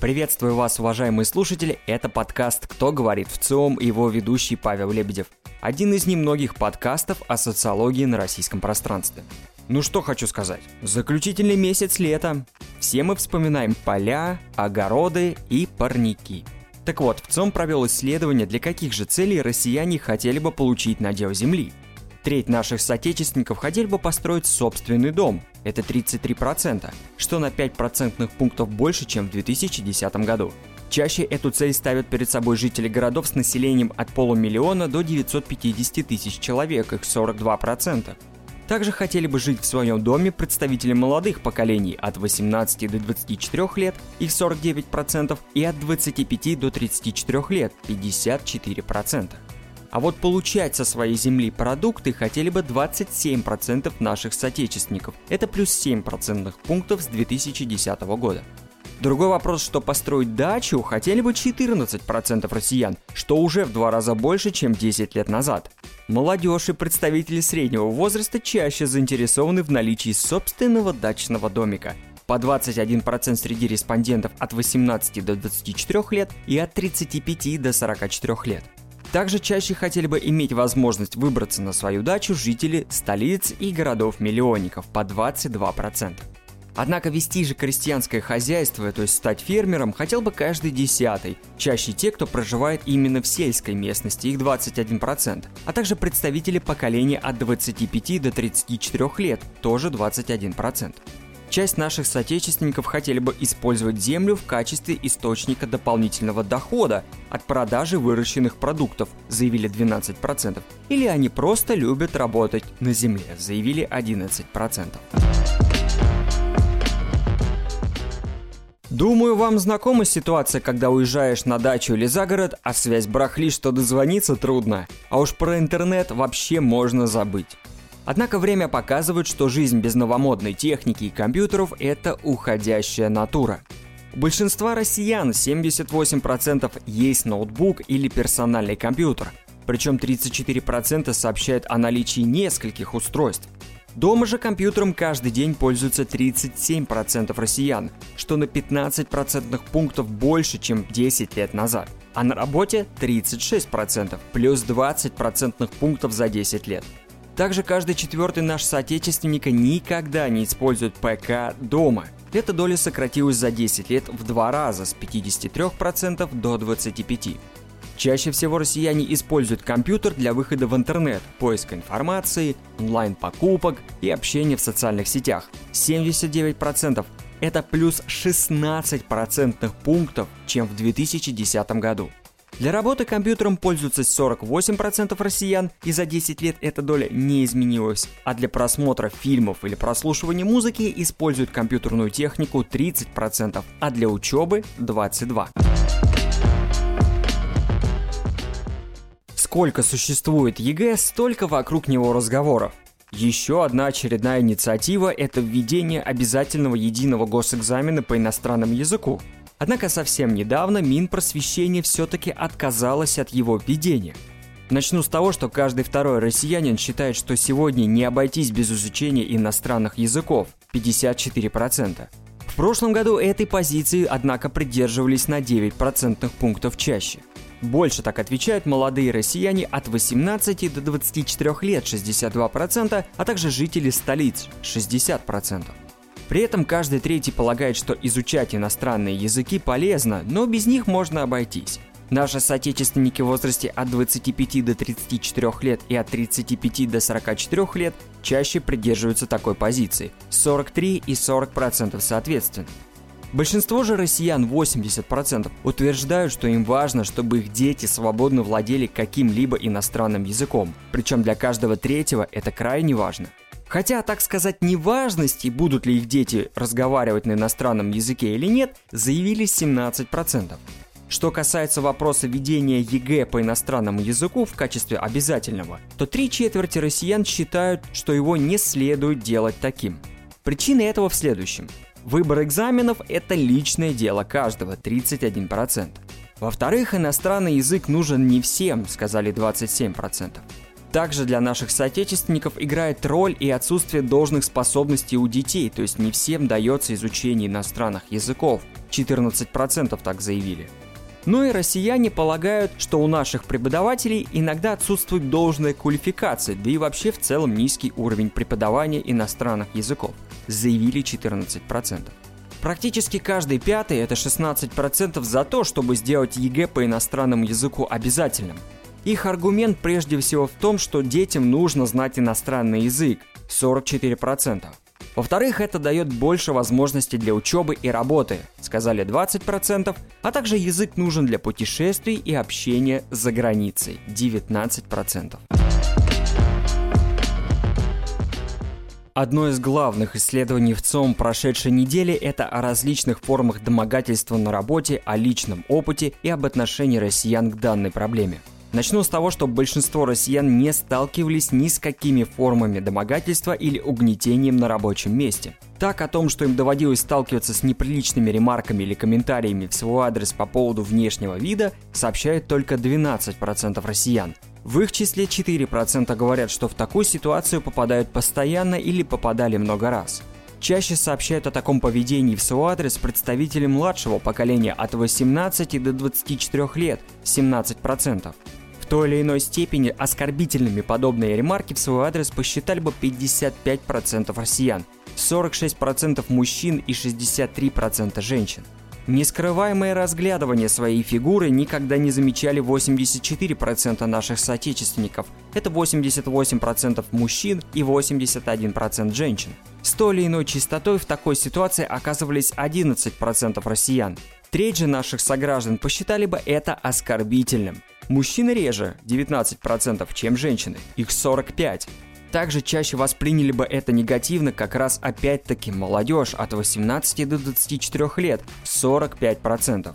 Приветствую вас, уважаемые слушатели, это подкаст «Кто говорит в ЦИОМ» и его ведущий Павел Лебедев. Один из немногих подкастов о социологии на российском пространстве. Ну что хочу сказать, заключительный месяц лета. Все мы вспоминаем поля, огороды и парники. Так вот, в ЦИОМ провел исследование, для каких же целей россияне хотели бы получить надел земли – Треть наших соотечественников хотели бы построить собственный дом. Это 33%, что на 5 процентных пунктов больше, чем в 2010 году. Чаще эту цель ставят перед собой жители городов с населением от полумиллиона до 950 тысяч человек, их 42%. Также хотели бы жить в своем доме представители молодых поколений от 18 до 24 лет, их 49%, и от 25 до 34 лет, 54%. А вот получать со своей земли продукты хотели бы 27% наших соотечественников. Это плюс 7 процентных пунктов с 2010 года. Другой вопрос, что построить дачу хотели бы 14% россиян, что уже в два раза больше, чем 10 лет назад. Молодежь и представители среднего возраста чаще заинтересованы в наличии собственного дачного домика. По 21% среди респондентов от 18 до 24 лет и от 35 до 44 лет. Также чаще хотели бы иметь возможность выбраться на свою дачу жители столиц и городов-миллионников по 22%. Однако вести же крестьянское хозяйство, то есть стать фермером, хотел бы каждый десятый, чаще те, кто проживает именно в сельской местности, их 21%, а также представители поколения от 25 до 34 лет, тоже 21%. Часть наших соотечественников хотели бы использовать землю в качестве источника дополнительного дохода от продажи выращенных продуктов, заявили 12%. Или они просто любят работать на земле, заявили 11%. Думаю, вам знакома ситуация, когда уезжаешь на дачу или за город, а связь брахли, что дозвониться трудно. А уж про интернет вообще можно забыть. Однако время показывает, что жизнь без новомодной техники и компьютеров – это уходящая натура. У большинства россиян 78% есть ноутбук или персональный компьютер, причем 34% сообщают о наличии нескольких устройств. Дома же компьютером каждый день пользуются 37% россиян, что на 15% пунктов больше, чем 10 лет назад. А на работе 36%, плюс 20% пунктов за 10 лет. Также каждый четвертый наш соотечественник никогда не использует ПК дома. Эта доля сократилась за 10 лет в два раза с 53% до 25%. Чаще всего россияне используют компьютер для выхода в интернет, поиска информации, онлайн-покупок и общения в социальных сетях. 79% это плюс 16 процентных пунктов, чем в 2010 году. Для работы компьютером пользуются 48% россиян, и за 10 лет эта доля не изменилась. А для просмотра фильмов или прослушивания музыки используют компьютерную технику 30%, а для учебы 22%. Сколько существует ЕГЭ, столько вокруг него разговоров. Еще одна очередная инициатива – это введение обязательного единого госэкзамена по иностранному языку. Однако совсем недавно Минпросвещение все-таки отказалось от его введения. Начну с того, что каждый второй россиянин считает, что сегодня не обойтись без изучения иностранных языков – 54%. В прошлом году этой позиции, однако, придерживались на 9% пунктов чаще. Больше так отвечают молодые россияне от 18 до 24 лет 62%, а также жители столиц 60%. При этом каждый третий полагает, что изучать иностранные языки полезно, но без них можно обойтись. Наши соотечественники в возрасте от 25 до 34 лет и от 35 до 44 лет чаще придерживаются такой позиции – 43 и 40% соответственно. Большинство же россиян, 80%, утверждают, что им важно, чтобы их дети свободно владели каким-либо иностранным языком. Причем для каждого третьего это крайне важно. Хотя, так сказать, неважности, будут ли их дети разговаривать на иностранном языке или нет, заявили 17%. Что касается вопроса введения ЕГЭ по иностранному языку в качестве обязательного, то три четверти россиян считают, что его не следует делать таким. Причина этого в следующем. Выбор экзаменов – это личное дело каждого, 31%. Во-вторых, иностранный язык нужен не всем, сказали 27%. Также для наших соотечественников играет роль и отсутствие должных способностей у детей, то есть не всем дается изучение иностранных языков. 14% так заявили. Но и россияне полагают, что у наших преподавателей иногда отсутствует должная квалификация, да и вообще в целом низкий уровень преподавания иностранных языков, заявили 14%. Практически каждый пятый, это 16% за то, чтобы сделать ЕГЭ по иностранному языку обязательным. Их аргумент прежде всего в том, что детям нужно знать иностранный язык – 44%. Во-вторых, это дает больше возможностей для учебы и работы, сказали 20%, а также язык нужен для путешествий и общения за границей, 19%. Одно из главных исследований в ЦОМ прошедшей недели – это о различных формах домогательства на работе, о личном опыте и об отношении россиян к данной проблеме. Начну с того, что большинство россиян не сталкивались ни с какими формами домогательства или угнетением на рабочем месте. Так о том, что им доводилось сталкиваться с неприличными ремарками или комментариями в свой адрес по поводу внешнего вида, сообщают только 12% россиян. В их числе 4% говорят, что в такую ситуацию попадают постоянно или попадали много раз. Чаще сообщают о таком поведении в свой адрес представители младшего поколения от 18 до 24 лет – 17% той или иной степени оскорбительными подобные ремарки в свой адрес посчитали бы 55% россиян, 46% мужчин и 63% женщин. Нескрываемое разглядывание своей фигуры никогда не замечали 84% наших соотечественников. Это 88% мужчин и 81% женщин. С той или иной частотой в такой ситуации оказывались 11% россиян. Треть же наших сограждан посчитали бы это оскорбительным. Мужчины реже, 19%, чем женщины, их 45%. Также чаще восприняли бы это негативно как раз опять-таки молодежь от 18 до 24 лет, 45%.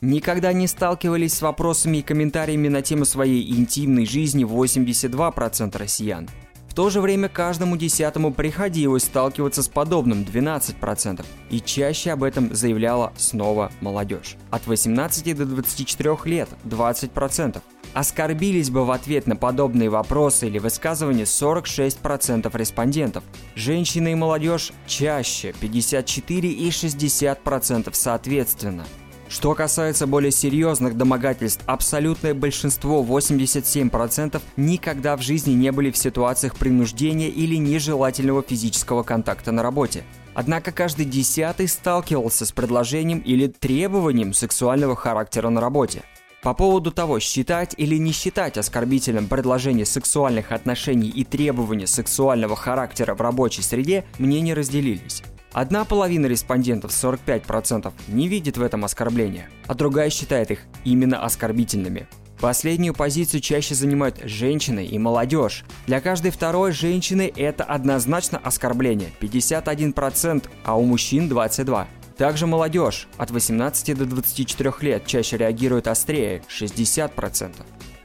Никогда не сталкивались с вопросами и комментариями на тему своей интимной жизни 82% россиян. В то же время каждому десятому приходилось сталкиваться с подобным 12%, и чаще об этом заявляла снова молодежь. От 18 до 24 лет 20%. Оскорбились бы в ответ на подобные вопросы или высказывания 46% респондентов. Женщины и молодежь чаще 54 и 60% соответственно. Что касается более серьезных домогательств, абсолютное большинство, 87%, никогда в жизни не были в ситуациях принуждения или нежелательного физического контакта на работе. Однако каждый десятый сталкивался с предложением или требованием сексуального характера на работе. По поводу того, считать или не считать оскорбительным предложение сексуальных отношений и требования сексуального характера в рабочей среде, мнения разделились. Одна половина респондентов, 45%, не видит в этом оскорбления, а другая считает их именно оскорбительными. Последнюю позицию чаще занимают женщины и молодежь. Для каждой второй женщины это однозначно оскорбление – 51%, а у мужчин 22%. Также молодежь от 18 до 24 лет чаще реагирует острее – 60%.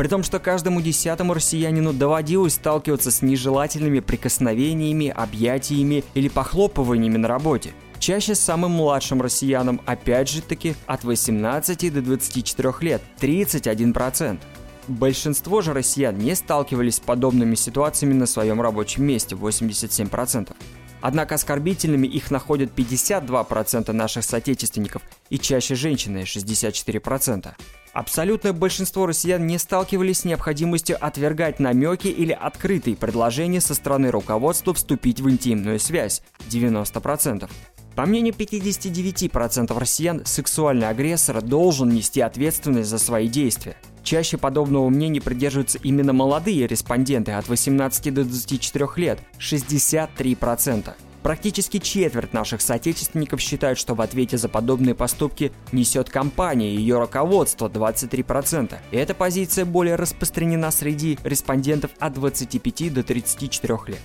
При том, что каждому десятому россиянину доводилось сталкиваться с нежелательными прикосновениями, объятиями или похлопываниями на работе. Чаще с самым младшим россиянам, опять же таки, от 18 до 24 лет, 31%. Большинство же россиян не сталкивались с подобными ситуациями на своем рабочем месте, 87%. Однако оскорбительными их находят 52% наших соотечественников и чаще женщины 64%. Абсолютное большинство россиян не сталкивались с необходимостью отвергать намеки или открытые предложения со стороны руководства вступить в интимную связь – 90%. По мнению 59% россиян, сексуальный агрессор должен нести ответственность за свои действия. Чаще подобного мнения придерживаются именно молодые респонденты от 18 до 24 лет – 63%. Практически четверть наших соотечественников считают, что в ответе за подобные поступки несет компания и ее руководство 23%. И эта позиция более распространена среди респондентов от 25 до 34 лет.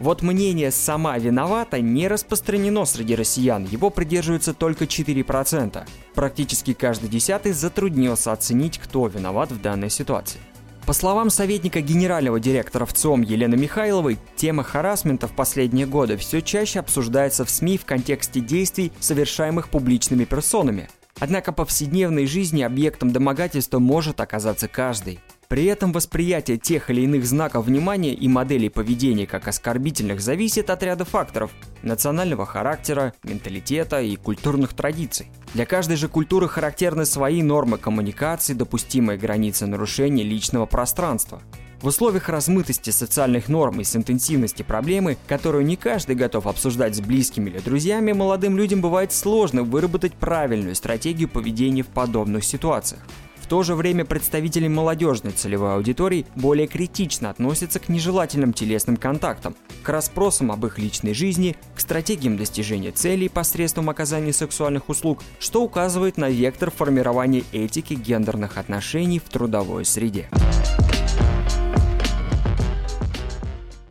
Вот мнение «сама виновата» не распространено среди россиян, его придерживаются только 4%. Практически каждый десятый затруднился оценить, кто виноват в данной ситуации. По словам советника генерального директора ВЦИОМ Елены Михайловой, тема харасмента в последние годы все чаще обсуждается в СМИ в контексте действий, совершаемых публичными персонами. Однако повседневной жизни объектом домогательства может оказаться каждый. При этом восприятие тех или иных знаков внимания и моделей поведения как оскорбительных зависит от ряда факторов – национального характера, менталитета и культурных традиций. Для каждой же культуры характерны свои нормы коммуникации, допустимые границы нарушения личного пространства. В условиях размытости социальных норм и с интенсивности проблемы, которую не каждый готов обсуждать с близкими или друзьями, молодым людям бывает сложно выработать правильную стратегию поведения в подобных ситуациях. В то же время представители молодежной целевой аудитории более критично относятся к нежелательным телесным контактам, к расспросам об их личной жизни, к стратегиям достижения целей посредством оказания сексуальных услуг, что указывает на вектор формирования этики гендерных отношений в трудовой среде.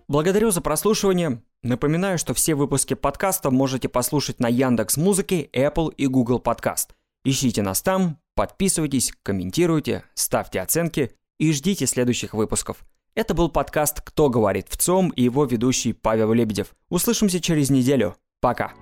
Благодарю за прослушивание. Напоминаю, что все выпуски подкаста можете послушать на Яндекс Музыке, Apple и Google Подкаст. Ищите нас там, Подписывайтесь, комментируйте, ставьте оценки и ждите следующих выпусков. Это был подкаст «Кто говорит в ЦОМ» и его ведущий Павел Лебедев. Услышимся через неделю. Пока.